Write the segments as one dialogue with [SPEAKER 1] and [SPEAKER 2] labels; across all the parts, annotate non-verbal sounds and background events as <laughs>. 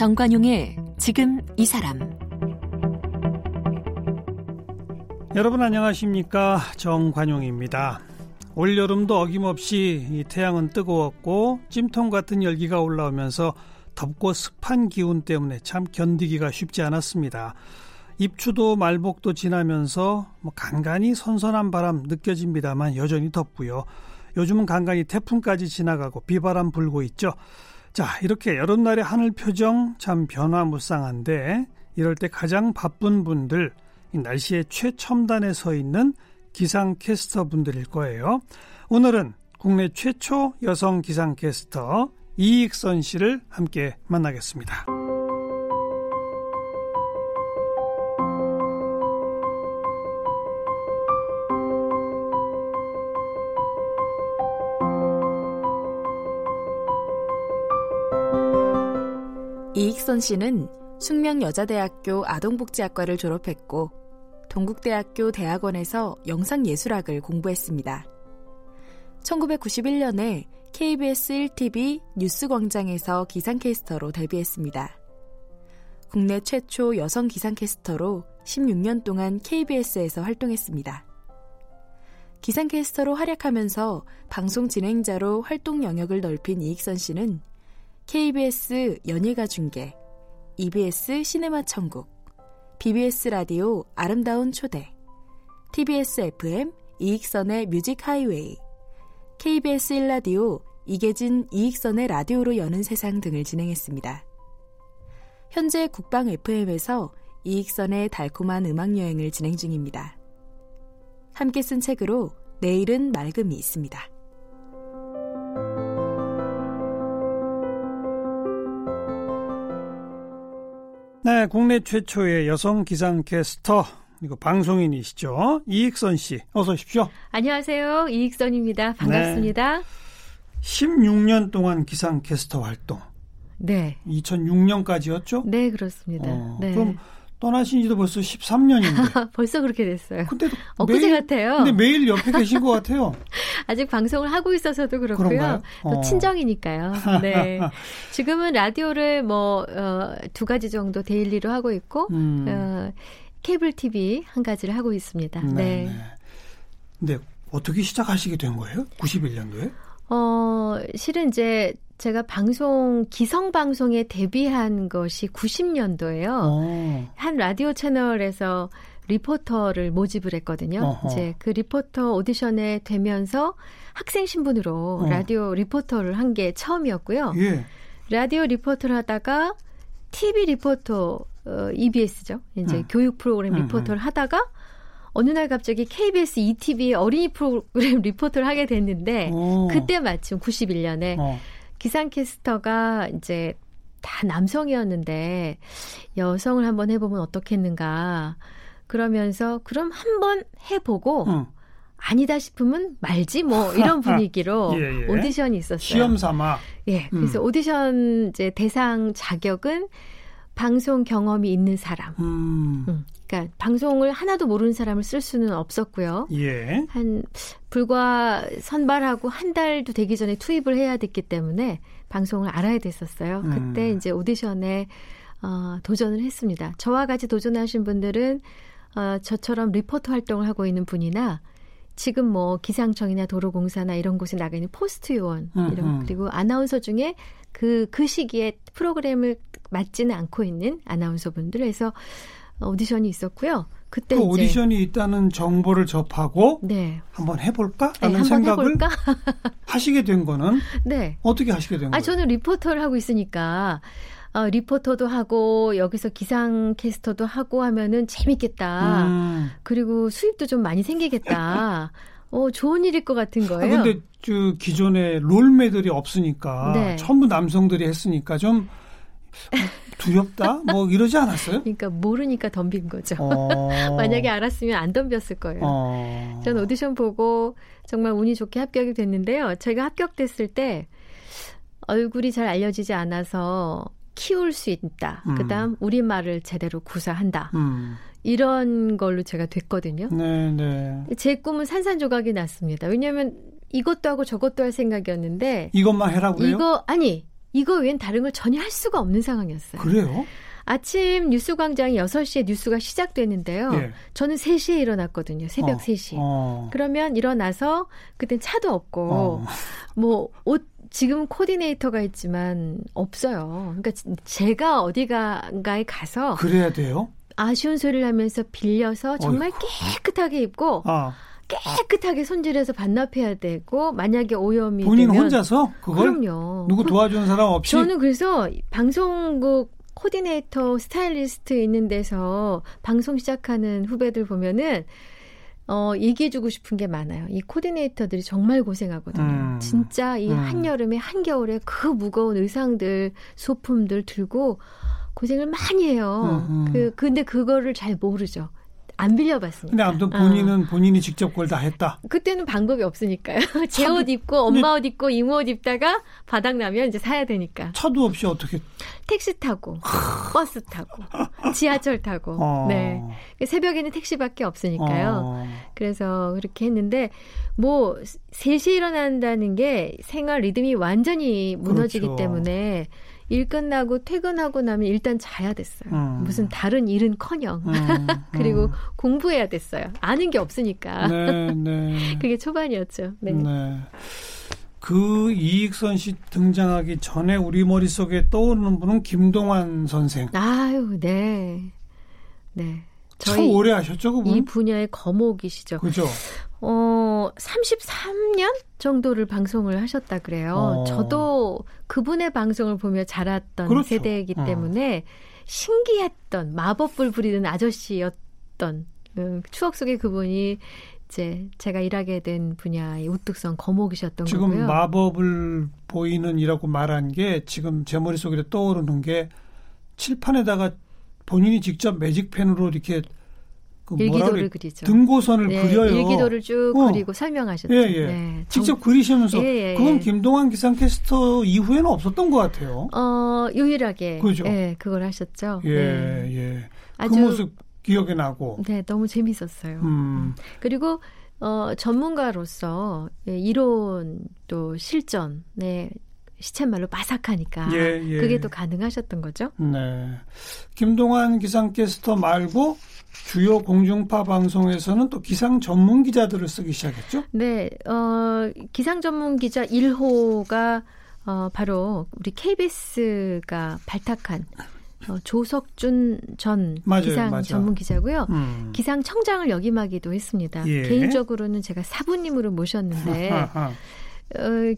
[SPEAKER 1] 정관용의 지금 이 사람
[SPEAKER 2] 여러분 안녕하십니까 정관용입니다. 올여름도 어김없이 태양은 뜨거웠고 찜통 같은 열기가 올라오면서 덥고 습한 기운 때문에 참 견디기가 쉽지 않았습니다. 입추도 말복도 지나면서 뭐 간간히 선선한 바람 느껴집니다만 여전히 덥고요. 요즘은 간간히 태풍까지 지나가고 비바람 불고 있죠. 자, 이렇게 여름날의 하늘 표정 참 변화무쌍한데 이럴 때 가장 바쁜 분들 날씨의 최첨단에 서 있는 기상캐스터 분들일 거예요. 오늘은 국내 최초 여성 기상캐스터 이익선 씨를 함께 만나겠습니다.
[SPEAKER 3] 이익선 씨는 숙명여자대학교 아동복지학과를 졸업했고 동국대학교 대학원에서 영상예술학을 공부했습니다. 1991년에 KBS 1TV 뉴스광장에서 기상캐스터로 데뷔했습니다. 국내 최초 여성 기상캐스터로 16년 동안 KBS에서 활동했습니다. 기상캐스터로 활약하면서 방송 진행자로 활동 영역을 넓힌 이익선 씨는 KBS 연예가 중계, EBS 시네마 천국, BBS 라디오 아름다운 초대, TBS FM 이익선의 뮤직 하이웨이, KBS 1라디오 이계진 이익선의 라디오로 여는 세상 등을 진행했습니다. 현재 국방 FM에서 이익선의 달콤한 음악 여행을 진행 중입니다. 함께 쓴 책으로 내일은 맑음이 있습니다.
[SPEAKER 2] 네, 국내 최초의 여성 기상캐스터 그리고 방송인이시죠. 이익선 씨, 어서 오십시오.
[SPEAKER 4] 안녕하세요. 이익선입니다. 반갑습니다. 네.
[SPEAKER 2] 16년 동안 기상캐스터 활동.
[SPEAKER 4] 네.
[SPEAKER 2] 2006년까지였죠?
[SPEAKER 4] 네, 그렇습니다.
[SPEAKER 2] 어,
[SPEAKER 4] 네.
[SPEAKER 2] 그럼 떠나신 지도 벌써 13년인데. <laughs>
[SPEAKER 4] 벌써 그렇게 됐어요.
[SPEAKER 2] 근데도
[SPEAKER 4] 엊그제
[SPEAKER 2] 매일,
[SPEAKER 4] 같아요.
[SPEAKER 2] 근데 매일 옆에 계신 것 같아요. <laughs>
[SPEAKER 4] 아직 방송을 하고 있어서도 그렇고요.
[SPEAKER 2] 그런가요?
[SPEAKER 4] 또
[SPEAKER 2] 어.
[SPEAKER 4] 친정이니까요. 네. <laughs> 지금은 라디오를 뭐, 어, 두 가지 정도 daily로 하고 있고,
[SPEAKER 2] 음.
[SPEAKER 4] 어, 케이블 TV 한 가지를 하고 있습니다. 네.
[SPEAKER 2] 네. 네. 근데 어떻게 시작하시게 된 거예요? 91년도에?
[SPEAKER 4] 어, 실은 이제 제가 방송, 기성 방송에 데뷔한 것이 90년도예요.
[SPEAKER 2] 어.
[SPEAKER 4] 한 라디오 채널에서 리포터를 모집을 했거든요.
[SPEAKER 2] 어허.
[SPEAKER 4] 이제 그 리포터 오디션에 되면서 학생 신분으로
[SPEAKER 2] 어.
[SPEAKER 4] 라디오 리포터를 한 게 처음이었고요.
[SPEAKER 2] 예.
[SPEAKER 4] 라디오 리포터를 하다가 TV 리포터 어, EBS죠. 이제
[SPEAKER 2] 음.
[SPEAKER 4] 교육 프로그램
[SPEAKER 2] 음,
[SPEAKER 4] 리포터를 하다가 어느 날 갑자기 KBS 2TV의 어린이 프로그램 <laughs> 리포터를 하게 됐는데
[SPEAKER 2] 오.
[SPEAKER 4] 그때 마침 91년에
[SPEAKER 2] 어.
[SPEAKER 4] 기상캐스터가 이제 다 남성이었는데 여성을 한번 해보면 어떻겠는가. 그러면서 그럼 한번 해보고
[SPEAKER 2] 응.
[SPEAKER 4] 아니다 싶으면 말지 뭐 이런 <laughs> 분위기로
[SPEAKER 2] 예, 예.
[SPEAKER 4] 오디션이 있었어요.
[SPEAKER 2] 시험 삼아.
[SPEAKER 4] 예, 그래서
[SPEAKER 2] 음.
[SPEAKER 4] 오디션 이제 대상 자격은 방송 경험이 있는 사람.
[SPEAKER 2] 음.
[SPEAKER 4] 음, 그러니까 방송을 하나도 모르는 사람을 쓸 수는 없었고요.
[SPEAKER 2] 예.
[SPEAKER 4] 한 불과 선발하고 한 달도 되기 전에 투입을 해야 됐기 때문에 방송을 알아야 됐었어요.
[SPEAKER 2] 음.
[SPEAKER 4] 그때 이제 오디션에 어, 도전을 했습니다. 저와 같이 도전하신 분들은 어, 저처럼 리포터 활동을 하고 있는 분이나 지금 뭐 기상청이나 도로공사나 이런 곳에 나가 있는 포스트 요원
[SPEAKER 2] 음,
[SPEAKER 4] 이런
[SPEAKER 2] 음.
[SPEAKER 4] 그리고 아나운서 중에 그그 시기에 프로그램을 맡지는 않고 있는 아나운서 분들 해서 오디션이 있었고요. 그때
[SPEAKER 2] 그 오디션이 있다는 정보를 접하고
[SPEAKER 4] 네,
[SPEAKER 2] 한번 해볼까?
[SPEAKER 4] 네
[SPEAKER 2] 라는 생각을
[SPEAKER 4] 해볼까? <laughs>
[SPEAKER 2] 하시게 된 거는 <laughs>
[SPEAKER 4] 네.
[SPEAKER 2] 어떻게 하시게 된
[SPEAKER 4] 아,
[SPEAKER 2] 거예요?
[SPEAKER 4] 저는 리포터를 하고 있으니까, 어, 리포터도 하고, 여기서 기상캐스터도 하고 하면은 재밌겠다.
[SPEAKER 2] 음.
[SPEAKER 4] 그리고 수입도 좀 많이 생기겠다. <laughs> 어, 좋은 일일 것 같은
[SPEAKER 2] 아,
[SPEAKER 4] 거예요.
[SPEAKER 2] 근데 저 기존에 롤매들이 없으니까
[SPEAKER 4] 네.
[SPEAKER 2] 전부 남성들이 했으니까 좀 두렵다? 뭐 이러지 않았어요?
[SPEAKER 4] 그러니까 모르니까 덤빈 거죠.
[SPEAKER 2] 어. <laughs>
[SPEAKER 4] 만약에 알았으면 안 덤볐을 거예요.
[SPEAKER 2] 어.
[SPEAKER 4] 전 오디션 보고 정말 운이 좋게 합격이 됐는데요. 제가 합격됐을 때 얼굴이 잘 알려지지 않아서 키울 수 있다.
[SPEAKER 2] 음.
[SPEAKER 4] 그다음 우리 말을 제대로 구사한다.
[SPEAKER 2] 음.
[SPEAKER 4] 이런 걸로 제가 됐거든요.
[SPEAKER 2] 네, 네.
[SPEAKER 4] 제 꿈은 산산조각이 났습니다. 왜냐하면 이것도 하고 저것도 할 생각이었는데
[SPEAKER 2] 이것만 해라고요?
[SPEAKER 4] 이거 아니 이거 외엔 다른 걸 전혀 할 수가 없는 상황이었어요.
[SPEAKER 2] 그래요?
[SPEAKER 4] 아침 뉴스 광장이 6시에 뉴스가 시작되는데요.
[SPEAKER 2] 예.
[SPEAKER 4] 저는 3시에 일어났거든요. 새벽
[SPEAKER 2] 어,
[SPEAKER 4] 3시.
[SPEAKER 2] 어.
[SPEAKER 4] 그러면 일어나서 그땐 차도 없고
[SPEAKER 2] 어.
[SPEAKER 4] 뭐옷 지금 코디네이터가 있지만 없어요. 그러니까 지- 제가 어디가에 가서
[SPEAKER 2] 그래야 돼요?
[SPEAKER 4] 아쉬운 소리를 하면서 빌려서 정말 깨끗하게 입고
[SPEAKER 2] 아,
[SPEAKER 4] 깨끗하게 손질해서 반납해야 되고 만약에 오염이
[SPEAKER 2] 본인
[SPEAKER 4] 되면
[SPEAKER 2] 혼자서 그걸
[SPEAKER 4] 그럼요.
[SPEAKER 2] 누구 도와주는 사람 없이
[SPEAKER 4] 저는 그래서 방송국 코디네이터 스타일리스트 있는 데서 방송 시작하는 후배들 보면은 어 얘기해주고 싶은 게 많아요. 이 코디네이터들이 정말 고생하거든요.
[SPEAKER 2] 음.
[SPEAKER 4] 진짜 이
[SPEAKER 2] 음.
[SPEAKER 4] 한여름에 한겨울에 그 무거운 의상들 소품들 들고 고생을 많이 해요.
[SPEAKER 2] 음, 음.
[SPEAKER 4] 그 근데 그거를 잘 모르죠. 안 빌려봤으니까.
[SPEAKER 2] 근데 아무튼 본인은 본인이 직접 그걸 다 했다.
[SPEAKER 4] 그때는 방법이 없으니까요. <laughs> 제 옷 입고 엄마 옷 입고 이모 옷 입다가 바닥 나면 이제 사야 되니까.
[SPEAKER 2] 차도 없이 어떻게
[SPEAKER 4] 택시 타고 버스 타고 <laughs> 지하철 타고
[SPEAKER 2] 어.
[SPEAKER 4] 네 새벽에는 택시밖에 없으니까요
[SPEAKER 2] 어.
[SPEAKER 4] 그래서 그렇게 했는데 뭐 3시에 일어난다는 게 생활 리듬이 완전히 무너지기
[SPEAKER 2] 그렇죠.
[SPEAKER 4] 때문에 일 끝나고 퇴근하고 나면 일단 자야 됐어요
[SPEAKER 2] 음.
[SPEAKER 4] 무슨 다른 일은커녕 <laughs>
[SPEAKER 2] 음,
[SPEAKER 4] 그리고
[SPEAKER 2] 음.
[SPEAKER 4] 공부해야 됐어요 아는 게 없으니까
[SPEAKER 2] 네, 네. <laughs>
[SPEAKER 4] 그게 초반이었죠 네.
[SPEAKER 2] 네. 그 이익선 씨 등장하기 전에 우리 머릿속에 떠오르는 분은 김동완 선생.
[SPEAKER 4] 아유 네 네.
[SPEAKER 2] 참
[SPEAKER 4] 저희
[SPEAKER 2] 오래 하셨죠, 그분?
[SPEAKER 4] 이 분야의 거목이시죠.
[SPEAKER 2] 그죠?
[SPEAKER 4] 어, 33년 정도를 방송을 하셨다 그래요.
[SPEAKER 2] 어.
[SPEAKER 4] 저도 그분의 방송을 보며 자랐던
[SPEAKER 2] 그렇죠.
[SPEAKER 4] 세대이기
[SPEAKER 2] 어.
[SPEAKER 4] 때문에 신기했던 마법불 부리는 아저씨였던 음, 추억 속의 그분이 이제 제가 일하게 된 분야의 우뚝성 거목이셨던
[SPEAKER 2] 지금
[SPEAKER 4] 거고요.
[SPEAKER 2] 마법을 보이는 이라고 말한 게 지금 제 머릿속에 떠오르는 게 칠판에다가 본인이 직접 매직펜으로 이렇게 그
[SPEAKER 4] 일기도를 그리죠.
[SPEAKER 2] 등고선을
[SPEAKER 4] 네,
[SPEAKER 2] 그려요.
[SPEAKER 4] 일기도를 쭉
[SPEAKER 2] 어.
[SPEAKER 4] 그리고 설명하셨죠.
[SPEAKER 2] 예, 예.
[SPEAKER 4] 네,
[SPEAKER 2] 직접
[SPEAKER 4] 정-
[SPEAKER 2] 그리시면서
[SPEAKER 4] 예, 예,
[SPEAKER 2] 그건
[SPEAKER 4] 예.
[SPEAKER 2] 김동완 기상캐스터 이후에는 없었던 것 같아요.
[SPEAKER 4] 어, 유일하게
[SPEAKER 2] 그죠.
[SPEAKER 4] 예, 그걸 하셨죠.
[SPEAKER 2] 예,
[SPEAKER 4] 네.
[SPEAKER 2] 예.
[SPEAKER 4] 아주
[SPEAKER 2] 그 모습 기억에 나고.
[SPEAKER 4] 네, 너무 재밌었어요.
[SPEAKER 2] 음,
[SPEAKER 4] 그리고 어, 전문가로서 예, 이론 또 실전에 시쳇말로 빠삭하니까
[SPEAKER 2] 예, 예.
[SPEAKER 4] 그게 또 가능하셨던 거죠.
[SPEAKER 2] 네. 김동완 기상캐스터 말고 주요 공중파 방송에서는 또 기상 전문 기자들을 쓰기 시작했죠.
[SPEAKER 4] 네, 어, 기상 전문 기자 1호가 어, 바로 우리 KBS가 발탁한 어, 조석준 전
[SPEAKER 2] 맞아요,
[SPEAKER 4] 기상
[SPEAKER 2] 맞아.
[SPEAKER 4] 전문 기자고요.
[SPEAKER 2] 음.
[SPEAKER 4] 기상 청장을 역임하기도 했습니다.
[SPEAKER 2] 예.
[SPEAKER 4] 개인적으로는 제가 사부님으로 모셨는데. <laughs> 어,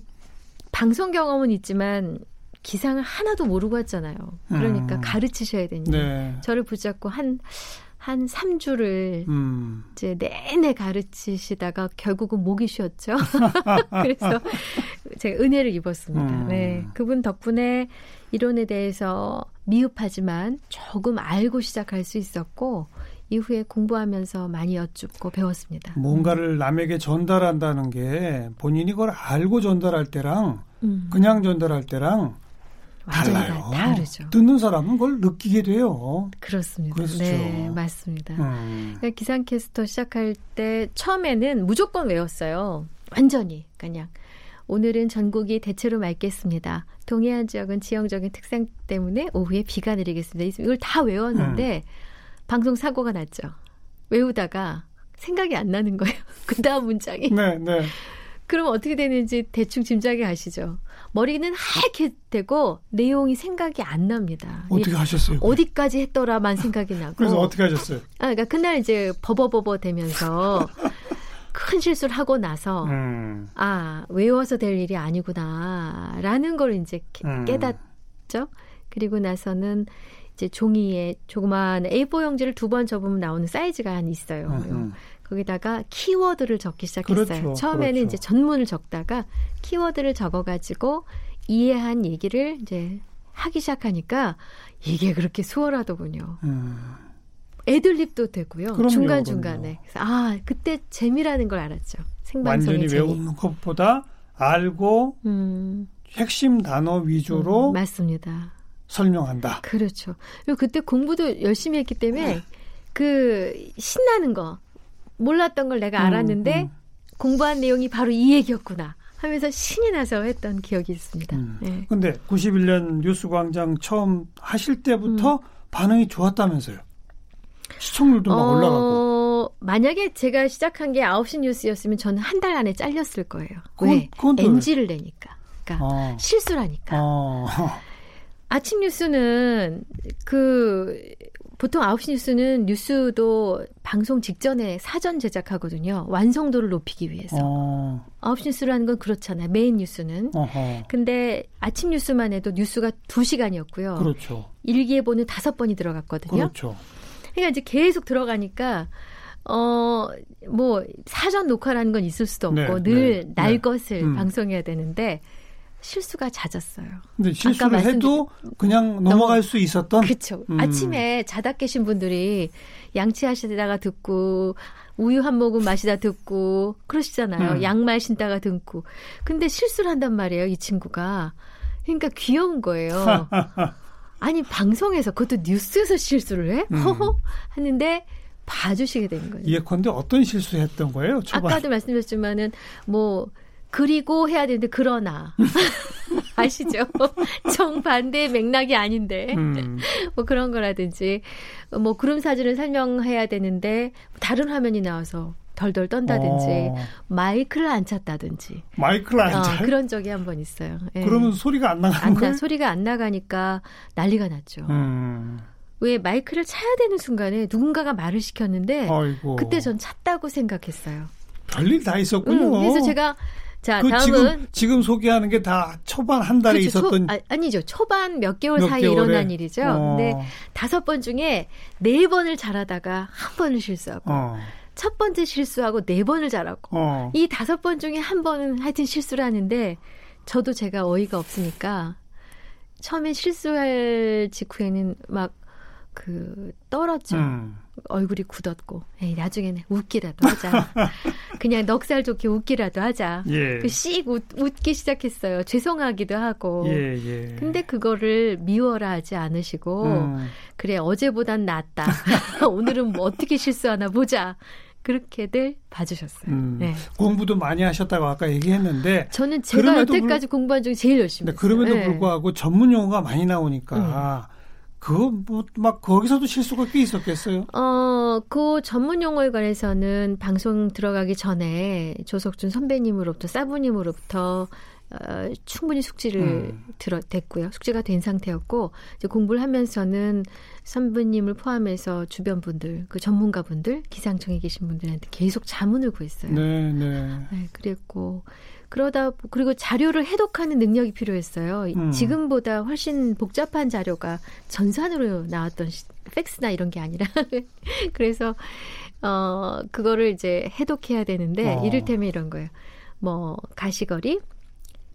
[SPEAKER 4] 방송 경험은 있지만 기상을 하나도 모르고 왔잖아요. 그러니까
[SPEAKER 2] 음.
[SPEAKER 4] 가르치셔야 되니까
[SPEAKER 2] 네.
[SPEAKER 4] 저를 붙잡고 한 한 3주를
[SPEAKER 2] 음.
[SPEAKER 4] 이제 내내 가르치시다가 결국은 목이 쉬었죠. <laughs> 그래서 제가 은혜를 입었습니다.
[SPEAKER 2] 음.
[SPEAKER 4] 네. 그분 덕분에 이론에 대해서 미흡하지만 조금 알고 시작할 수 있었고 이후에 공부하면서 많이 여쭙고 배웠습니다.
[SPEAKER 2] 뭔가를 남에게 전달한다는 게 본인이 그걸 알고 전달할 때랑
[SPEAKER 4] 음.
[SPEAKER 2] 그냥 전달할 때랑 달라요.
[SPEAKER 4] 다- 다르죠.
[SPEAKER 2] 듣는 사람은 그걸 느끼게 돼요.
[SPEAKER 4] 그렇습니다.
[SPEAKER 2] 그렇죠.
[SPEAKER 4] 네, 맞습니다.
[SPEAKER 2] 음.
[SPEAKER 4] 그러니까 기상캐스터 시작할 때 처음에는 무조건 외웠어요. 완전히 그냥 오늘은 전국이 대체로 맑겠습니다. 동해안 지역은 지형적인 특성 때문에 오후에 비가 내리겠습니다. 이걸 다 외웠는데 방송 사고가 났죠. 외우다가 생각이 안 나는 거예요. <laughs> 그 다음 문장이.
[SPEAKER 2] 네, 네.
[SPEAKER 4] 그럼 어떻게 되는지 대충 짐작이 가시죠. 머리는 하얗게 되고 내용이 생각이 안 납니다.
[SPEAKER 2] 어떻게 하셨어요?
[SPEAKER 4] 어디까지 했더라만 생각이 나고.
[SPEAKER 2] 그래서 어떻게 하셨어요?
[SPEAKER 4] 아, 그러니까 그날 이제 버버버버 되면서 <laughs> 큰 실수를 하고 나서
[SPEAKER 2] 음.
[SPEAKER 4] 아 외워서 될 일이 아니구나라는 걸 이제 깨-
[SPEAKER 2] 음.
[SPEAKER 4] 깨닫죠. 그리고 나서는 이제 종이에 조그만 A4 용지를 두 번 접으면 나오는 사이즈가 한 있어요.
[SPEAKER 2] 음.
[SPEAKER 4] 거기다가 키워드를 적기 시작했어요.
[SPEAKER 2] 그렇죠,
[SPEAKER 4] 처음에는
[SPEAKER 2] 그렇죠.
[SPEAKER 4] 이제 전문을 적다가 키워드를 적어가지고 이해한 얘기를 이제 하기 시작하니까 이게 그렇게 수월하더군요.
[SPEAKER 2] 음.
[SPEAKER 4] 애들립도 되고요.
[SPEAKER 2] 그럼요,
[SPEAKER 4] 중간. 중간에. 아 그때 재미라는 걸 알았죠. 생방송의
[SPEAKER 2] 완전히
[SPEAKER 4] 재미.
[SPEAKER 2] 외우는 것보다 알고
[SPEAKER 4] 음,
[SPEAKER 2] 핵심 단어 위주로
[SPEAKER 4] 음, 맞습니다.
[SPEAKER 2] 설명한다.
[SPEAKER 4] 그렇죠. 그리고 그때 공부도 열심히 했기
[SPEAKER 2] 네.
[SPEAKER 4] 때문에 그 신나는 거 몰랐던 걸 내가 알았는데
[SPEAKER 2] 음,
[SPEAKER 4] 공부한 내용이 바로 이 얘기였구나. 하면서 신이 나서 했던 기억이 있습니다.
[SPEAKER 2] 음.
[SPEAKER 4] 네.
[SPEAKER 2] 근데 91년 뉴스광장 처음 하실 때부터
[SPEAKER 4] 음.
[SPEAKER 2] 반응이 좋았다면서요. 시청률도 막
[SPEAKER 4] 어,
[SPEAKER 2] 올라가고.
[SPEAKER 4] 만약에 제가 시작한 게 9시 뉴스였으면 저는 한 달 안에 잘렸을 거예요.
[SPEAKER 2] 그건-
[SPEAKER 4] 왜?
[SPEAKER 2] 그건 또 왜?
[SPEAKER 4] NG를 내니까. 그러니까
[SPEAKER 2] 어.
[SPEAKER 4] 실수라니까.
[SPEAKER 2] 어. <laughs>
[SPEAKER 4] 아침 뉴스는 그 보통 9시 뉴스는 뉴스도 방송 직전에 사전 제작하거든요. 완성도를 높이기 위해서.
[SPEAKER 2] 어.
[SPEAKER 4] 9시 뉴스라는 건 그렇잖아요. 메인 뉴스는.
[SPEAKER 2] 어허.
[SPEAKER 4] 근데 아침 뉴스만 해도 뉴스가 2시간이었고요.
[SPEAKER 2] 그렇죠.
[SPEAKER 4] 일기예보는 다섯 번이 들어갔거든요.
[SPEAKER 2] 그렇죠.
[SPEAKER 4] 그러니까 이제 계속 들어가니까 어 뭐 사전 녹화라는 건 있을 수도 없고
[SPEAKER 2] 네,
[SPEAKER 4] 늘
[SPEAKER 2] 네,
[SPEAKER 4] 날
[SPEAKER 2] 네.
[SPEAKER 4] 것을
[SPEAKER 2] 음.
[SPEAKER 4] 방송해야 되는데 실수가 잦았어요.
[SPEAKER 2] 근데 실수를 해도 그냥 넘어갈 수 있었던
[SPEAKER 4] 그렇죠.
[SPEAKER 2] 음.
[SPEAKER 4] 아침에 자다 깨신 분들이 양치하시다가 듣고 우유 한 모금 마시다 듣고 그러시잖아요.
[SPEAKER 2] 음.
[SPEAKER 4] 양말 신다가 듣고. 근데 실수를 한단 말이에요, 이 친구가. 그러니까 귀여운 거예요. <laughs> 아니 방송에서 그것도 뉴스에서 실수를 해?
[SPEAKER 2] 음.
[SPEAKER 4] 허허 하는데 봐주시게 되는 거예요.
[SPEAKER 2] 예컨대 어떤 실수했던 거예요? 초반.
[SPEAKER 4] 아까도 말씀드렸지만은 뭐 그리고 해야 되는데 그러나 <laughs> 아시죠? <laughs> 정반대의 맥락이 아닌데
[SPEAKER 2] 음. <laughs>
[SPEAKER 4] 뭐 그런 거라든지 뭐 구름 사진을 설명해야 되는데 다른 화면이 나와서 덜덜 떤다든지
[SPEAKER 2] 어.
[SPEAKER 4] 마이크를 안 찼다든지
[SPEAKER 2] 마이크를 안
[SPEAKER 4] 어,
[SPEAKER 2] 잘.
[SPEAKER 4] 그런 적이 한 번 있어요. 예.
[SPEAKER 2] 그러면 소리가 안 나가는 거예요?
[SPEAKER 4] 나, 소리가 안 나가니까 난리가 났죠.
[SPEAKER 2] 음.
[SPEAKER 4] 왜 마이크를 차야 되는 순간에 누군가가 말을 시켰는데
[SPEAKER 2] 아이고.
[SPEAKER 4] 그때 전 찼다고 생각했어요.
[SPEAKER 2] 별일 다 있었군요.
[SPEAKER 4] 음, 그래서 제가 자
[SPEAKER 2] 그
[SPEAKER 4] 다음은
[SPEAKER 2] 지금 지금 소개하는 게 다 초반 한 달에
[SPEAKER 4] 그렇죠.
[SPEAKER 2] 있었던
[SPEAKER 4] 초, 아, 니죠 초반 몇 개월
[SPEAKER 2] 몇
[SPEAKER 4] 사이에
[SPEAKER 2] 개월에.
[SPEAKER 4] 일어난 일이죠.
[SPEAKER 2] 어.
[SPEAKER 4] 근데 다섯 번 중에 네 번을 잘하다가 한 번을 실수하고
[SPEAKER 2] 어.
[SPEAKER 4] 첫 번째 실수하고 네 번을 잘하고
[SPEAKER 2] 어.
[SPEAKER 4] 이 다섯 번 중에 한 번은 하여튼 실수를 하는데 저도 제가 어이가 없으니까 처음에 실수할 직후에는 막 그 떨었죠.
[SPEAKER 2] 음.
[SPEAKER 4] 얼굴이 굳었고 에이, 나중에는 웃기라도 하자. <laughs> 그냥 넉살 좋게 웃기라도 하자.
[SPEAKER 2] 예.
[SPEAKER 4] 그씩 웃기 시작했어요. 죄송하기도 하고.
[SPEAKER 2] 예, 예.
[SPEAKER 4] 근데 그거를 미워라 하지 않으시고
[SPEAKER 2] 음.
[SPEAKER 4] 그래 어제보단 낫다. <laughs> 오늘은 뭐 어떻게 실수하나 보자. 그렇게들 봐주셨어요.
[SPEAKER 2] 음.
[SPEAKER 4] 네.
[SPEAKER 2] 공부도 많이 하셨다고 아까 얘기했는데
[SPEAKER 4] 저는 제가 여태까지 공부한 중에 제일 열심히 했어요.
[SPEAKER 2] 그럼에도
[SPEAKER 4] 네.
[SPEAKER 2] 불구하고 전문 용어가 많이 나오니까
[SPEAKER 4] 음.
[SPEAKER 2] 그거 뭐 막 거기서도 실수가 꽤 있었겠어요.
[SPEAKER 4] 어, 그 전문 용어에 관해서는 방송 들어가기 전에 조석준 선배님으로부터 사부님으로부터 어, 충분히 숙지를
[SPEAKER 2] 음.
[SPEAKER 4] 들어 됐고요. 숙지가 된 상태였고 이제 공부를 하면서는 선배님을 포함해서 주변 분들, 그 전문가 분들, 기상청에 계신 분들한테 계속 자문을 구했어요.
[SPEAKER 2] 네, 네.
[SPEAKER 4] 네, 그랬고 그러다 그리고 자료를 해독하는 능력이 필요했어요. 이-
[SPEAKER 2] 음.
[SPEAKER 4] 지금보다 훨씬 복잡한 자료가 전산으로 나왔던 시- 팩스나 이런 게 아니라 <laughs> 그래서 어 그거를 이제 해독해야 되는데
[SPEAKER 2] 어.
[SPEAKER 4] 이를테면 이런 거예요. 뭐 가시거리,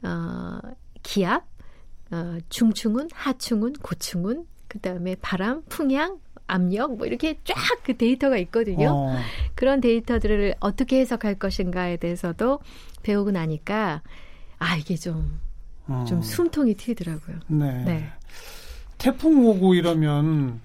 [SPEAKER 4] 어 기압, 어 중충운, 하충운, 고충운, 그다음에 바람, 풍향, 압력 뭐 이렇게 쫙 그 데이터가 있거든요.
[SPEAKER 2] 어,
[SPEAKER 4] 그런 데이터들을 어떻게 해석할 것인가에 대해서도 배우고 나니까 아 이게 좀좀
[SPEAKER 2] 어.
[SPEAKER 4] 숨통이 트이더라고요.
[SPEAKER 2] 네.
[SPEAKER 4] 네.
[SPEAKER 2] 태풍 오고 이러면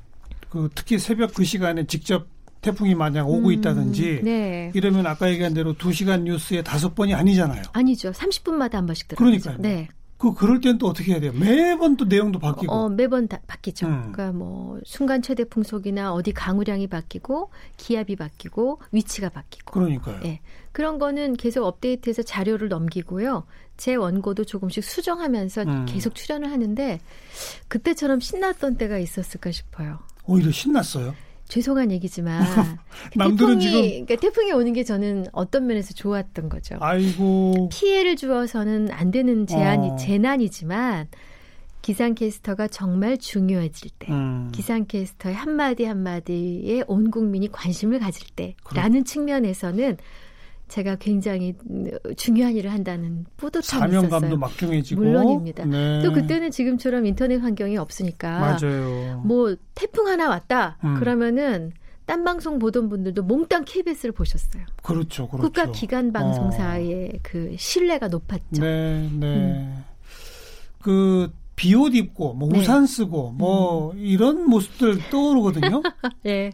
[SPEAKER 2] 그 특히 새벽 그 시간에 직접 태풍이 만약 오고
[SPEAKER 4] 음,
[SPEAKER 2] 있다든지
[SPEAKER 4] 네.
[SPEAKER 2] 이러면 아까 얘기한 대로 2시간 뉴스에 다섯 번이 아니잖아요.
[SPEAKER 4] 아니죠. 30분마다 한 번씩 들어가죠.
[SPEAKER 2] 그러니까요.
[SPEAKER 4] 네.
[SPEAKER 2] 그 그럴 땐 또 어떻게 해야 돼요? 매번 또 내용도 바뀌고.
[SPEAKER 4] 어, 매번 다 바뀌죠.
[SPEAKER 2] 음.
[SPEAKER 4] 그러니까 뭐 순간 최대 풍속이나 어디 강우량이 바뀌고 기압이 바뀌고 위치가 바뀌고.
[SPEAKER 2] 그러니까요.
[SPEAKER 4] 예. 그런 거는 계속 업데이트해서 자료를 넘기고요. 제 원고도 조금씩 수정하면서
[SPEAKER 2] 음.
[SPEAKER 4] 계속 출연을 하는데 그때처럼 신났던 때가 있었을까 싶어요.
[SPEAKER 2] 오히려 신났어요.
[SPEAKER 4] 죄송한 얘기지만 <laughs>
[SPEAKER 2] 남들은
[SPEAKER 4] 태풍이
[SPEAKER 2] 지금
[SPEAKER 4] 그러니까 태풍이 오는 게 저는 어떤 면에서 좋았던 거죠.
[SPEAKER 2] 아이고
[SPEAKER 4] 피해를 주어서는 안 되는 제한이
[SPEAKER 2] 어.
[SPEAKER 4] 재난이지만 기상캐스터가 정말 중요해질 때
[SPEAKER 2] 음.
[SPEAKER 4] 기상캐스터의 한마디 한마디에 온 국민이 관심을 가질 때라는 측면에서는 제가 굉장히 중요한 일을 한다는 뿌듯함이
[SPEAKER 2] 사명감도
[SPEAKER 4] 있었어요.
[SPEAKER 2] 막중해지고
[SPEAKER 4] 물론입니다.
[SPEAKER 2] 네.
[SPEAKER 4] 또 그때는 지금처럼 인터넷 환경이 없으니까
[SPEAKER 2] 맞아요.
[SPEAKER 4] 뭐 태풍 하나 왔다
[SPEAKER 2] 음.
[SPEAKER 4] 그러면은 딴 방송 보던 분들도 몽땅 KBS를 보셨어요.
[SPEAKER 2] 그렇죠, 그렇죠.
[SPEAKER 4] 국가 기관 방송사의 그 신뢰가 높았죠.
[SPEAKER 2] 네, 네. 그 비 옷 입고 뭐
[SPEAKER 4] 네.
[SPEAKER 2] 우산 쓰고 뭐 이런 모습들 떠오르거든요. <laughs>
[SPEAKER 4] 예.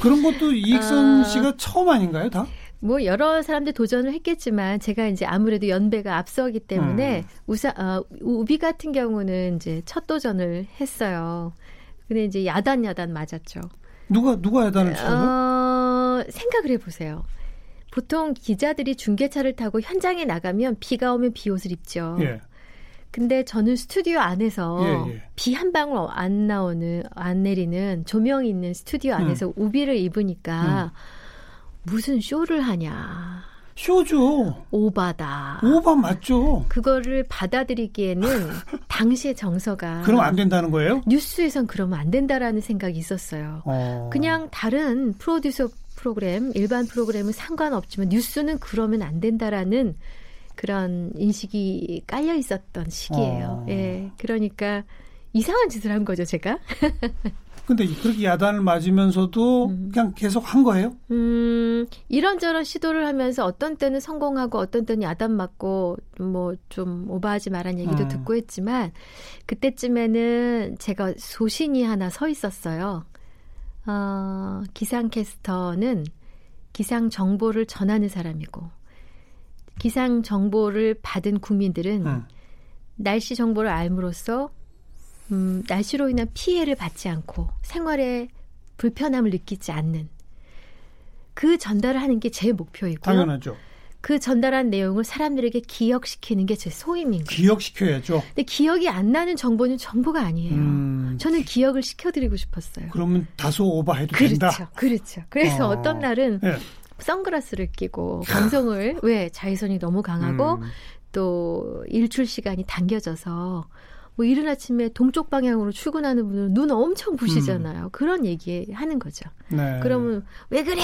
[SPEAKER 2] 그런 것도 이익선
[SPEAKER 4] 아.
[SPEAKER 2] 씨가 처음 아닌가요, 다?
[SPEAKER 4] 뭐 여러 사람들 도전을 했겠지만 제가 이제 아무래도 연배가 앞서기 때문에
[SPEAKER 2] 음.
[SPEAKER 4] 우사 어, 우비 같은 경우는 이제 첫 도전을 했어요. 근데 이제 야단 야단 맞았죠.
[SPEAKER 2] 누가 누가 야단을 쳐요?
[SPEAKER 4] 어, 생각을 해보세요. 보통 기자들이 중계차를 타고 현장에 나가면 비가 오면 비옷을 입죠.
[SPEAKER 2] 예.
[SPEAKER 4] 근데 저는 스튜디오 안에서
[SPEAKER 2] 예, 예.
[SPEAKER 4] 비한 방울 안 나오는 안 내리는 조명이 있는 스튜디오 안에서
[SPEAKER 2] 음.
[SPEAKER 4] 우비를 입으니까 무슨 쇼를 하냐
[SPEAKER 2] 쇼죠.
[SPEAKER 4] 오바다.
[SPEAKER 2] 오바 맞죠.
[SPEAKER 4] 그거를 받아들이기에는 <laughs> 당시의 정서가
[SPEAKER 2] 그럼 안 된다는 거예요?
[SPEAKER 4] 뉴스에선 그러면 안 된다라는 생각이 있었어요.
[SPEAKER 2] 어.
[SPEAKER 4] 그냥 다른 프로듀서 프로그램, 일반 프로그램은 상관없지만 뉴스는 그러면 안 된다라는 그런 인식이 깔려 있었던 시기예요.
[SPEAKER 2] 어.
[SPEAKER 4] 예. 그러니까 이상한 짓을 한 거죠, 제가. <laughs>
[SPEAKER 2] 근데 그렇게 야단을 맞으면서도
[SPEAKER 4] 음.
[SPEAKER 2] 그냥 계속 한 거예요?
[SPEAKER 4] 음, 이런저런 시도를 하면서 어떤 때는 성공하고 어떤 때는 야단 맞고 뭐 좀 오버하지 말란 얘기도
[SPEAKER 2] 음.
[SPEAKER 4] 듣고 했지만 그때쯤에는 제가 소신이 하나 서 있었어요. 어, 기상캐스터는 기상 정보를 전하는 사람이고 기상 정보를 받은 국민들은
[SPEAKER 2] 응.
[SPEAKER 4] 날씨 정보를 알므로써 음, 날씨로 인한 피해를 받지 않고 생활에 불편함을 느끼지 않는 그 전달을 하는 게 제 목표이고요.
[SPEAKER 2] 당연하죠.
[SPEAKER 4] 그 전달한 내용을 사람들에게 기억시키는 게 제 소임인 거예요.
[SPEAKER 2] 기억시켜야죠.
[SPEAKER 4] 근데 기억이 안 나는 정보는 정보가 아니에요.
[SPEAKER 2] 음,
[SPEAKER 4] 저는 기억을 시켜드리고 싶었어요.
[SPEAKER 2] 그러면 다소 오버해도
[SPEAKER 4] 그렇죠,
[SPEAKER 2] 된다.
[SPEAKER 4] 그렇죠. 그래서
[SPEAKER 2] 어.
[SPEAKER 4] 어. 떤 날은
[SPEAKER 2] 예.
[SPEAKER 4] 선글라스를 끼고 방송을 <laughs> 왜 자외선이 너무 강하고
[SPEAKER 2] 음.
[SPEAKER 4] 또 일출 시간이 당겨져서 뭐 이른 아침에 동쪽 방향으로 출근하는 분은 눈 엄청 부시잖아요. 그런 얘기 하는 거죠.
[SPEAKER 2] 네.
[SPEAKER 4] 그러면 왜 그래?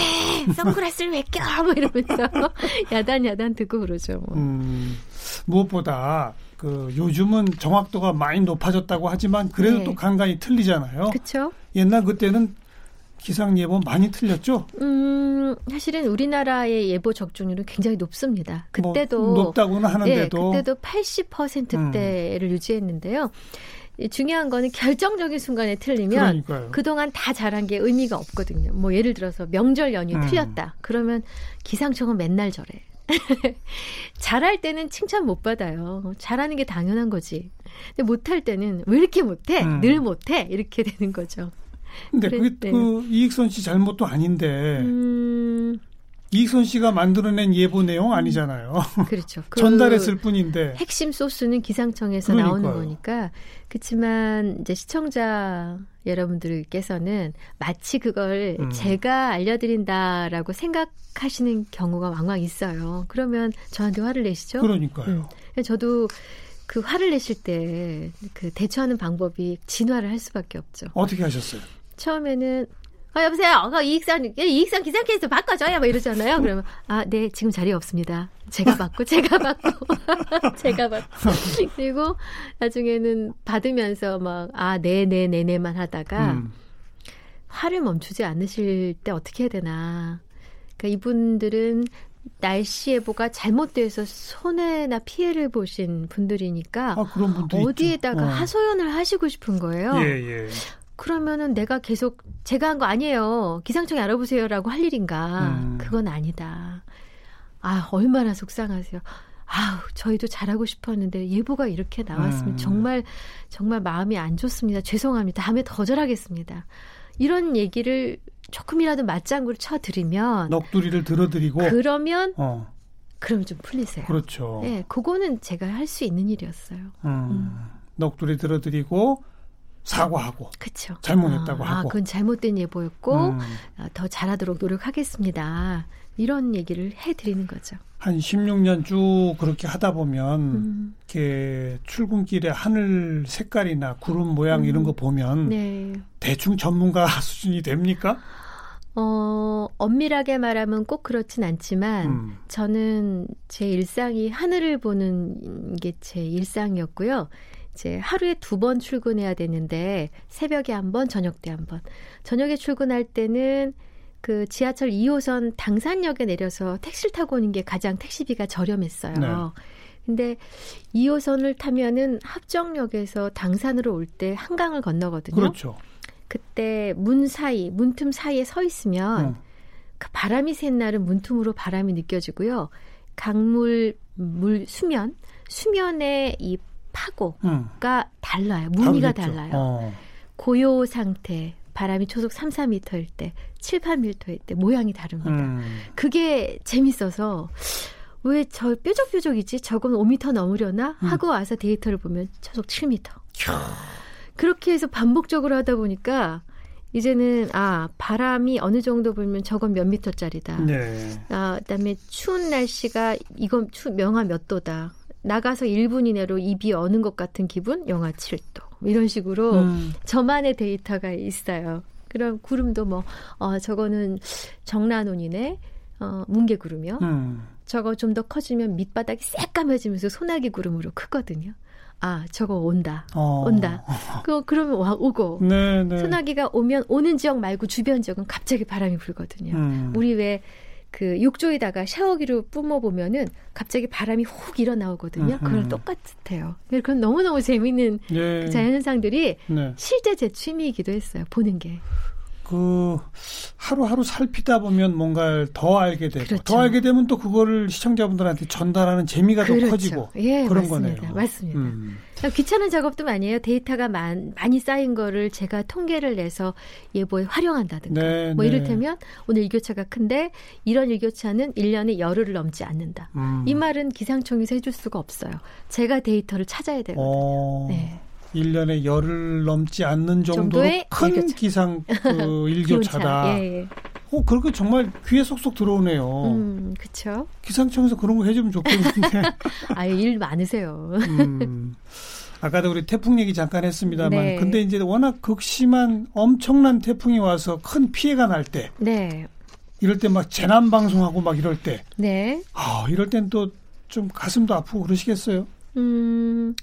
[SPEAKER 4] 선글라스를 왜 껴? 뭐 이러면서 <laughs> 야단 야단 듣고 그러죠. 뭐.
[SPEAKER 2] 음, 무엇보다 그 요즘은 정확도가 많이 높아졌다고 하지만 그래도
[SPEAKER 4] 네.
[SPEAKER 2] 또 간간히 틀리잖아요.
[SPEAKER 4] 그렇죠?
[SPEAKER 2] 옛날 그때는 기상 예보 많이 틀렸죠.
[SPEAKER 4] 음, 사실은 우리나라의 예보 적중률은 굉장히 높습니다. 그때도
[SPEAKER 2] 뭐 높다고는 하는데도
[SPEAKER 4] 예, 그때도 80%대를 유지했는데요. 이 중요한 거는 결정적인 순간에 틀리면
[SPEAKER 2] 그러니까요.
[SPEAKER 4] 그동안 다 잘한 게 의미가 없거든요. 뭐 예를 들어서 명절 연휴
[SPEAKER 2] 음.
[SPEAKER 4] 틀렸다. 그러면 기상청은 맨날 저래. <laughs> 잘할 때는 칭찬 못 받아요. 잘하는 게 당연한 거지. 근데 못할 때는 왜 이렇게 못해?
[SPEAKER 2] 음.
[SPEAKER 4] 늘 못해? 이렇게 되는 거죠.
[SPEAKER 2] 근데
[SPEAKER 4] 그래,
[SPEAKER 2] 그게
[SPEAKER 4] 네.
[SPEAKER 2] 그 이익선 씨 잘못도 아닌데
[SPEAKER 4] 음,
[SPEAKER 2] 이익선 씨가 만들어낸 예보 내용 아니잖아요. <laughs>
[SPEAKER 4] 그렇죠. 그
[SPEAKER 2] 전달했을 뿐인데.
[SPEAKER 4] 핵심 소스는 기상청에서
[SPEAKER 2] 그러니까요.
[SPEAKER 4] 나오는 거니까 그렇지만 이제 시청자 여러분들께서는 마치 그걸
[SPEAKER 2] 음.
[SPEAKER 4] 제가 알려드린다라고 생각하시는 경우가 왕왕 있어요. 그러면 저한테 화를 내시죠?
[SPEAKER 2] 그러니까요.
[SPEAKER 4] 음. 저도 그 화를 내실 때 그 대처하는 방법이 진화를 할 수밖에 없죠.
[SPEAKER 2] 어떻게 하셨어요?
[SPEAKER 4] 처음에는 아 여보세요. 어, 이익선 이익선 기상캐스터 바꿔줘요. 뭐 이러잖아요. 그러면 아 네 지금 자리 없습니다. 제가 받고 제가 받고 <laughs> 제가 받고 그리고 나중에는 받으면서 막 아 네네 네네만 하다가
[SPEAKER 2] 음.
[SPEAKER 4] 화를 멈추지 않으실 때 어떻게 해야 되나. 그러니까 이분들은 날씨 예보가 잘못돼서 손해나 피해를 보신 분들이니까
[SPEAKER 2] 아,
[SPEAKER 4] 어디에다가.
[SPEAKER 2] 어.
[SPEAKER 4] 하소연을 하시고 싶은 거예요.
[SPEAKER 2] 예, 예.
[SPEAKER 4] 그러면은 내가 계속 제가 한 거 아니에요. 기상청에 알아보세요라고 할 일인가?
[SPEAKER 2] 음.
[SPEAKER 4] 그건 아니다. 아 얼마나 속상하세요. 아우 저희도 잘하고 싶었는데 예보가 이렇게 나왔으면
[SPEAKER 2] 음.
[SPEAKER 4] 정말 정말 마음이 안 좋습니다. 죄송합니다. 다음에 더 잘하겠습니다. 이런 얘기를 조금이라도 맞장구를 쳐드리면
[SPEAKER 2] 넋두리를 들어드리고.
[SPEAKER 4] 그러면
[SPEAKER 2] 어,
[SPEAKER 4] 그럼 좀 풀리세요.
[SPEAKER 2] 그렇죠.
[SPEAKER 4] 네, 그거는 제가 할 수 있는 일이었어요.
[SPEAKER 2] 음, 넋두리 들어드리고 사과하고.
[SPEAKER 4] 그렇죠.
[SPEAKER 2] 잘못했다고
[SPEAKER 4] 아,
[SPEAKER 2] 하고.
[SPEAKER 4] 그건 잘못된 예보였고
[SPEAKER 2] 음,
[SPEAKER 4] 아, 더 잘하도록 노력하겠습니다. 이런 얘기를 해드리는 거죠.
[SPEAKER 2] 한 16년 쭉 그렇게 하다 보면
[SPEAKER 4] 음,
[SPEAKER 2] 이렇게 출근길에 하늘 색깔이나 구름 모양 이런 거 보면
[SPEAKER 4] 네.
[SPEAKER 2] 대충 전문가 <laughs> 수준이 됩니까?
[SPEAKER 4] 어, 엄밀하게 말하면 꼭 그렇진 않지만
[SPEAKER 2] 음,
[SPEAKER 4] 저는 제 일상이 하늘을 보는 게 제 일상이었고요. 이제 하루에 두 번 출근해야 되는데 새벽에 한 번, 저녁 때 한 번. 저녁에 출근할 때는 그 지하철 2호선 당산역에 내려서 택시를 타고 오는 게 가장 택시비가 저렴했어요.
[SPEAKER 2] 네.
[SPEAKER 4] 근데 2호선을 타면은 합정역에서 당산으로 올 때 한강을 건너거든요.
[SPEAKER 2] 그렇죠.
[SPEAKER 4] 그때 문 사이, 문틈 사이에 서 있으면
[SPEAKER 2] 어,
[SPEAKER 4] 그 바람이 센 날은 문틈으로 바람이 느껴지고요. 강물 물 수면 수면의 이 파고가
[SPEAKER 2] 음.
[SPEAKER 4] 달라요. 무늬가
[SPEAKER 2] 다르겠죠.
[SPEAKER 4] 달라요.
[SPEAKER 2] 어.
[SPEAKER 4] 고요 상태 바람이 초속 3, 4m일 때, 7, 8m일 때 모양이 다릅니다.
[SPEAKER 2] 음.
[SPEAKER 4] 그게 재밌어서 왜 저 뾰족뾰족이지? 저건 5m 넘으려나?
[SPEAKER 2] 음.
[SPEAKER 4] 하고 와서 데이터를 보면 초속 7m. 그렇게 해서 반복적으로 하다 보니까 이제는 아 바람이 어느 정도 불면 저건 몇 미터짜리다.
[SPEAKER 2] 네.
[SPEAKER 4] 아 그다음에 추운 날씨가 이건 추 영하 몇 도다. 나가서 1분 이내로 입이 어는 것 같은 기분 영하 7도. 이런 식으로
[SPEAKER 2] 음.
[SPEAKER 4] 저만의 데이터가 있어요. 그럼 구름도 뭐, 어, 저거는 정란운이네, 어, 뭉게구름이요.
[SPEAKER 2] 음.
[SPEAKER 4] 저거 좀 더 커지면 밑바닥이 새까매지면서 소나기 구름으로 크거든요. 아, 저거 온다.
[SPEAKER 2] 어.
[SPEAKER 4] 온다. 그, 그러면 와, 오고.
[SPEAKER 2] 네, 네.
[SPEAKER 4] 소나기가 오면 오는 지역 말고 주변 지역은 갑자기 바람이 불거든요.
[SPEAKER 2] 음.
[SPEAKER 4] 우리 왜 그 욕조에다가 샤워기로 뿜어 보면은 갑자기 바람이 훅 일어나오거든요.
[SPEAKER 2] 음흠.
[SPEAKER 4] 그걸 똑같아요. 그건 너무 너무 재밌는
[SPEAKER 2] 예.
[SPEAKER 4] 그 자연 현상들이
[SPEAKER 2] 네.
[SPEAKER 4] 실제 제 취미이기도 했어요. 보는 게.
[SPEAKER 2] 그 하루하루 살피다 보면 뭔가를 더 알게 되고
[SPEAKER 4] 그렇죠.
[SPEAKER 2] 더 알게 되면 또 그거를 시청자분들한테 전달하는 재미가 더 커지고
[SPEAKER 4] 예,
[SPEAKER 2] 그런
[SPEAKER 4] 맞습니다.
[SPEAKER 2] 거네요.
[SPEAKER 4] 맞습니다.
[SPEAKER 2] 음.
[SPEAKER 4] 귀찮은 작업도 많이 해요. 데이터가 많, 많이 쌓인 거를 제가 통계를 내서 예보에 활용한다든가.
[SPEAKER 2] 네,
[SPEAKER 4] 뭐
[SPEAKER 2] 네.
[SPEAKER 4] 이를테면 오늘 일교차가 큰데 이런 일교차는 1년에 열흘을 넘지 않는다.
[SPEAKER 2] 음.
[SPEAKER 4] 이 말은 기상청에서 해줄 수가 없어요. 제가 데이터를 찾아야 되거든요.
[SPEAKER 2] 어,
[SPEAKER 4] 네.
[SPEAKER 2] 1년에 열을 넘지 않는
[SPEAKER 4] 정도의
[SPEAKER 2] 큰
[SPEAKER 4] 일교차.
[SPEAKER 2] 기상 그 <laughs> 일교차다.
[SPEAKER 4] 예, 예.
[SPEAKER 2] 어, 그렇게 정말 귀에 쏙쏙 들어오네요.
[SPEAKER 4] 음, 그쵸.
[SPEAKER 2] 기상청에서 그런 거 해주면 좋겠는데. <laughs>
[SPEAKER 4] 아유, 일 많으세요.
[SPEAKER 2] 음. 아까도 우리 태풍 얘기 잠깐 했습니다만,
[SPEAKER 4] 네.
[SPEAKER 2] 근데 이제 워낙 극심한 엄청난 태풍이 와서 큰 피해가 날 때,
[SPEAKER 4] 네.
[SPEAKER 2] 이럴 때 막 재난 방송하고 막 이럴 때,
[SPEAKER 4] 네.
[SPEAKER 2] 아, 이럴 땐 또 좀 가슴도 아프고 그러시겠어요?
[SPEAKER 4] 음,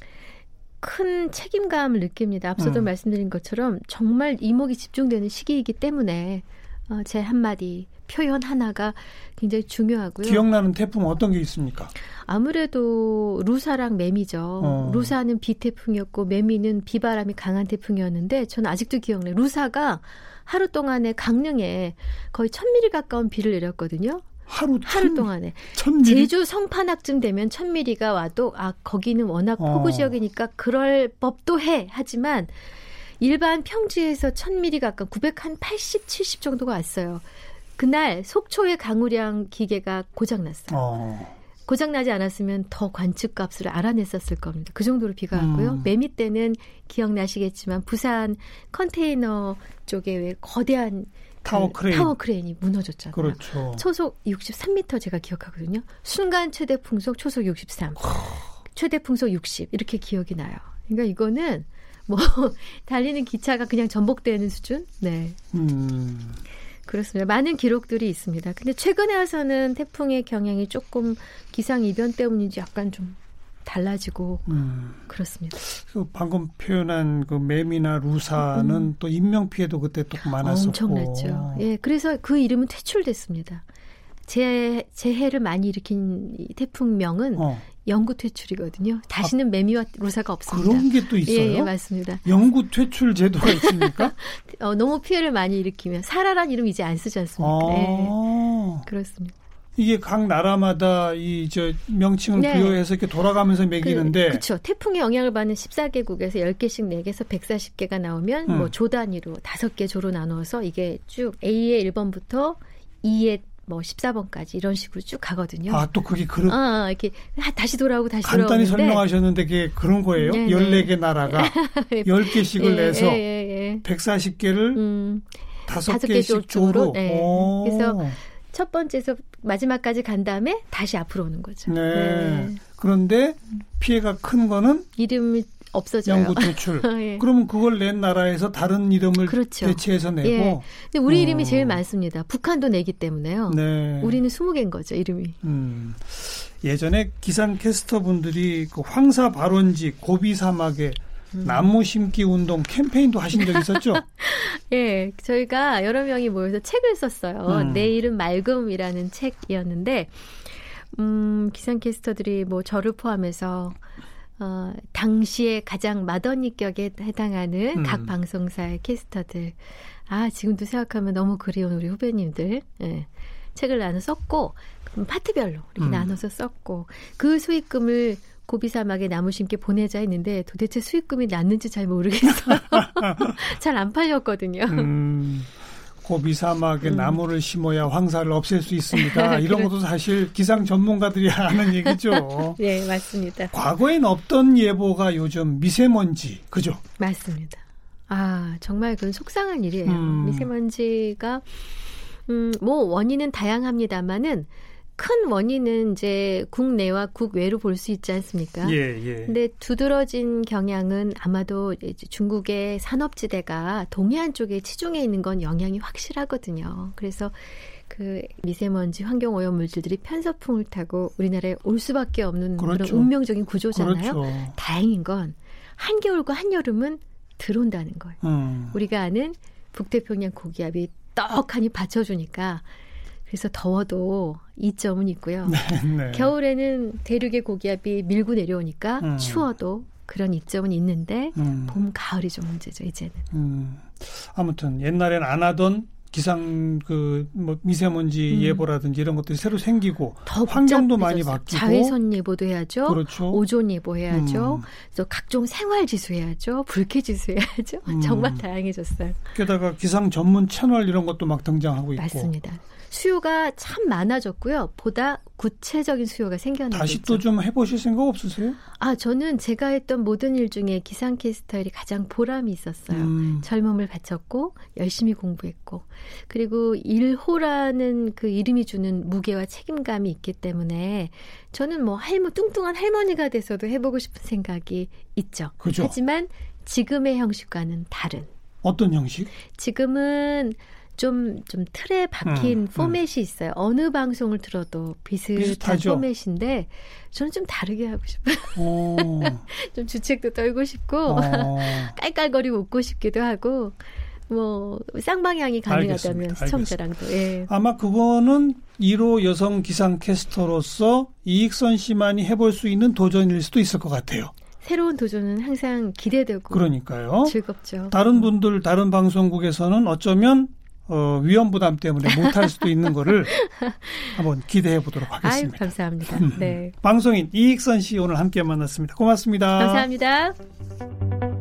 [SPEAKER 4] 큰 책임감을 느낍니다. 앞서도
[SPEAKER 2] 음.
[SPEAKER 4] 말씀드린 것처럼 정말 이목이 집중되는 시기이기 때문에 어, 제 한마디 표현 하나가 굉장히 중요하고요.
[SPEAKER 2] 기억나는 태풍 어떤 게 있습니까?
[SPEAKER 4] 아무래도 루사랑 매미죠.
[SPEAKER 2] 어.
[SPEAKER 4] 루사는 비태풍이었고 매미는 비바람이 강한 태풍이었는데 저는 아직도 기억나요. 루사가 하루 동안에 강릉에 거의 1000mm 가까운 비를 내렸거든요.
[SPEAKER 2] 하루,
[SPEAKER 4] 하루
[SPEAKER 2] 천,
[SPEAKER 4] 동안에.
[SPEAKER 2] 천?
[SPEAKER 4] 제주 성판악쯤 되면 천미리가 와도 아 거기는 워낙
[SPEAKER 2] 어.
[SPEAKER 4] 포구 지역이니까 그럴 법도 해 하지만 일반 평지에서 천미리 가까운 900한 80, 70 정도가 왔어요. 그날 속초의 강우량 기계가 고장났어요.
[SPEAKER 2] 어,
[SPEAKER 4] 고장나지 않았으면 더 관측값을 알아냈었을 겁니다. 그 정도로 비가 왔고요.
[SPEAKER 2] 음.
[SPEAKER 4] 매미 때는 기억나시겠지만 부산 컨테이너 쪽에 왜 거대한
[SPEAKER 2] 타워
[SPEAKER 4] 그
[SPEAKER 2] 크레인.
[SPEAKER 4] 타워 크레인이 무너졌잖아요.
[SPEAKER 2] 그렇죠.
[SPEAKER 4] 초속 63m 제가 기억하거든요. 순간 최대 풍속 초속 63. 최대 풍속 60 이렇게 기억이 나요. 그러니까 이거는 뭐 <laughs> 달리는 기차가 그냥 전복되는 수준? 네.
[SPEAKER 2] 음,
[SPEAKER 4] 그렇습니다. 많은 기록들이 있습니다. 근데 최근에 와서는 태풍의 경향이 조금 기상 이변 때문인지 약간 좀 달라지고
[SPEAKER 2] 음.
[SPEAKER 4] 그렇습니다.
[SPEAKER 2] 그 방금 표현한 그 매미나 루사는 또 인명 피해도 그때 또 많았었고.
[SPEAKER 4] 엄청났죠. 예, 그래서 그 이름은 퇴출됐습니다. 재, 재해를 많이 일으킨 이 태풍명은
[SPEAKER 2] 어,
[SPEAKER 4] 영구 퇴출이거든요. 다시는 매미와 루사가 없습니다.
[SPEAKER 2] 그런 게 또 있어요.
[SPEAKER 4] 예, 예, 맞습니다.
[SPEAKER 2] 영구 퇴출 제도가 있습니까? <laughs>
[SPEAKER 4] 어, 너무 피해를 많이 일으키면 사라란 이름 이제 안 쓰지 않습니까? 예,
[SPEAKER 2] 아,
[SPEAKER 4] 그렇습니다.
[SPEAKER 2] 이게 각 나라마다 이 저 명칭을
[SPEAKER 4] 네.
[SPEAKER 2] 부여해서 이렇게 돌아가면서 매기는데
[SPEAKER 4] 그 렇죠. 태풍의 영향을 받는 14개국에서 10개씩 4개에서 140개가 나오면
[SPEAKER 2] 음.
[SPEAKER 4] 뭐조 단위로 5개 조로 나누어서 이게 쭉 A의 1번부터 E의 뭐 14번까지 이런 식으로 쭉 가거든요.
[SPEAKER 2] 아 또 그게 그런
[SPEAKER 4] 아, 이렇게 하- 다시 돌아오고 다시
[SPEAKER 2] 간단히
[SPEAKER 4] 돌아오는데
[SPEAKER 2] 설명하셨는데 그게 그런 거예요.
[SPEAKER 4] 네, 네.
[SPEAKER 2] 14개 나라가 <laughs> 10개씩을
[SPEAKER 4] 예,
[SPEAKER 2] 내서
[SPEAKER 4] 예, 예, 예.
[SPEAKER 2] 140개를
[SPEAKER 4] 음,
[SPEAKER 2] 다섯
[SPEAKER 4] 다섯 개
[SPEAKER 2] 개씩
[SPEAKER 4] 쪽으로,
[SPEAKER 2] 조로.
[SPEAKER 4] 네.
[SPEAKER 2] 오.
[SPEAKER 4] 그래서 첫 번째에서 마지막까지 간 다음에 다시 앞으로 오는 거죠.
[SPEAKER 2] 네. 그런데 피해가 큰 거는
[SPEAKER 4] 이름이 없어져요.
[SPEAKER 2] 영구 퇴출. <laughs>
[SPEAKER 4] 예.
[SPEAKER 2] 그러면 그걸 낸 나라에서 다른 이름을
[SPEAKER 4] 그렇죠.
[SPEAKER 2] 대체해서 내고.
[SPEAKER 4] 예. 근데 우리
[SPEAKER 2] 어.
[SPEAKER 4] 이름이 제일 많습니다. 북한도 내기 때문에요.
[SPEAKER 2] 네.
[SPEAKER 4] 우리는 20개인 거죠, 이름이.
[SPEAKER 2] 음. 예전에 기상 캐스터 분들이 그 황사 발원지 고비 사막에
[SPEAKER 4] 음.
[SPEAKER 2] 나무 심기 운동 캠페인도 하신 적 있었죠? <laughs>
[SPEAKER 4] 예, 저희가 여러 명이 모여서 책을 썼어요.
[SPEAKER 2] 음.
[SPEAKER 4] 내 이름 맑음이라는 책이었는데, 음, 기상캐스터들이 뭐 저를 포함해서 어, 당시에 가장 마더니격에 해당하는
[SPEAKER 2] 음.
[SPEAKER 4] 각 방송사의 캐스터들. 아, 지금도 생각하면 너무 그리운 우리 후배님들. 예. 책을 나눠 썼고, 파트별로 이렇게
[SPEAKER 2] 음.
[SPEAKER 4] 나눠서 썼고, 그 수익금을 고비 사막에 나무 심게 보내자 했는데 도대체 수익금이 났는지 잘 모르겠어요. <laughs> <laughs> 잘 안 팔렸거든요.
[SPEAKER 2] 음, 고비 사막에
[SPEAKER 4] 음.
[SPEAKER 2] 나무를 심어야 황사를 없앨 수 있습니다. <laughs> 이런 것도 사실 기상 전문가들이 <laughs> 하는 얘기죠.
[SPEAKER 4] 네, 맞습니다.
[SPEAKER 2] 과거엔 없던 예보가 요즘 미세먼지, 그죠?
[SPEAKER 4] 맞습니다. 아, 정말 그건 속상한 일이에요.
[SPEAKER 2] 음.
[SPEAKER 4] 미세먼지가, 음, 뭐, 원인은 다양합니다만은, 큰 원인은 이제 국내와 국외로 볼 수 있지 않습니까?
[SPEAKER 2] 예, 예.
[SPEAKER 4] 근데 두드러진 경향은 아마도 중국의 산업지대가 동해안 쪽에 치중해 있는 건 영향이 확실하거든요. 그래서 그 미세먼지 환경 오염 물질들이 편서풍을 타고 우리나라에 올 수밖에 없는 그런
[SPEAKER 2] 그렇죠.
[SPEAKER 4] 운명적인 구조잖아요.
[SPEAKER 2] 그렇죠.
[SPEAKER 4] 다행인 건 한겨울과 한여름은 들어온다는 거예요.
[SPEAKER 2] 음.
[SPEAKER 4] 우리가 아는 북태평양 고기압이 떡하니 받쳐주니까 그래서 더워도 이점은 있고요.
[SPEAKER 2] 네.
[SPEAKER 4] 겨울에는 대륙의 고기압이 밀고 내려오니까
[SPEAKER 2] 음.
[SPEAKER 4] 추워도 그런 이점은 있는데
[SPEAKER 2] 음.
[SPEAKER 4] 봄, 가을이 좀 문제죠, 이제는.
[SPEAKER 2] 음. 아무튼 옛날엔 안 하던 기상 그 뭐 미세먼지
[SPEAKER 4] 음.
[SPEAKER 2] 예보라든지 이런 것들이 새로 생기고
[SPEAKER 4] 더
[SPEAKER 2] 환경도 많이
[SPEAKER 4] 복잡해졌어요.
[SPEAKER 2] 바뀌고
[SPEAKER 4] 자외선 예보도 해야죠.
[SPEAKER 2] 그렇죠.
[SPEAKER 4] 오존 예보 해야죠.
[SPEAKER 2] 음.
[SPEAKER 4] 또 각종 생활 지수 해야죠. 불쾌 지수 해야죠.
[SPEAKER 2] 음.
[SPEAKER 4] 정말 다양해졌어요.
[SPEAKER 2] 게다가 기상 전문 채널 이런 것도 막 등장하고 있고
[SPEAKER 4] 맞습니다. 수요가 참 많아졌고요. 보다 구체적인 수요가 생겨나고
[SPEAKER 2] 다시. 또 좀 해보실 생각 없으세요?
[SPEAKER 4] 아, 저는 제가 했던 모든 일 중에 기상캐스터 일이 가장 보람이 있었어요.
[SPEAKER 2] 음.
[SPEAKER 4] 젊음을 바쳤고 열심히 공부했고 그리고 일호라는 그 이름이 주는 무게와 책임감이 있기 때문에 저는 뭐 할머 뚱뚱한 할머니가 돼서도 해보고 싶은 생각이 있죠.
[SPEAKER 2] 그죠.
[SPEAKER 4] 하지만 지금의 형식과는 다른.
[SPEAKER 2] 어떤 형식?
[SPEAKER 4] 지금은 좀, 좀 틀에 박힌
[SPEAKER 2] 음,
[SPEAKER 4] 포맷이 있어요. 어느 방송을 들어도 비슷한
[SPEAKER 2] 비슷하죠.
[SPEAKER 4] 포맷인데, 저는 좀 다르게 하고 싶어요.
[SPEAKER 2] 어, <laughs>
[SPEAKER 4] 좀 주책도 떨고 싶고,
[SPEAKER 2] 어, <laughs>
[SPEAKER 4] 깔깔거리고 웃고 싶기도 하고, 뭐, 쌍방향이 가능하다면
[SPEAKER 2] 알겠습니다.
[SPEAKER 4] 시청자랑도, 예.
[SPEAKER 2] 아마 그거는 1호 여성 기상 캐스터로서 이익선 씨만이 해볼 수 있는 도전일 수도 있을 것 같아요.
[SPEAKER 4] 새로운 도전은 항상 기대되고,
[SPEAKER 2] 그러니까요.
[SPEAKER 4] 즐겁죠.
[SPEAKER 2] 다른 분들, 다른 방송국에서는 어쩌면 어, 위험 부담 때문에 못할 수도 있는 거를 <laughs> 한번 기대해 보도록
[SPEAKER 4] 아유,
[SPEAKER 2] 하겠습니다.
[SPEAKER 4] 감사합니다. 네.
[SPEAKER 2] 방송인 이익선 씨 오늘 함께 만났습니다. 고맙습니다.
[SPEAKER 4] 감사합니다.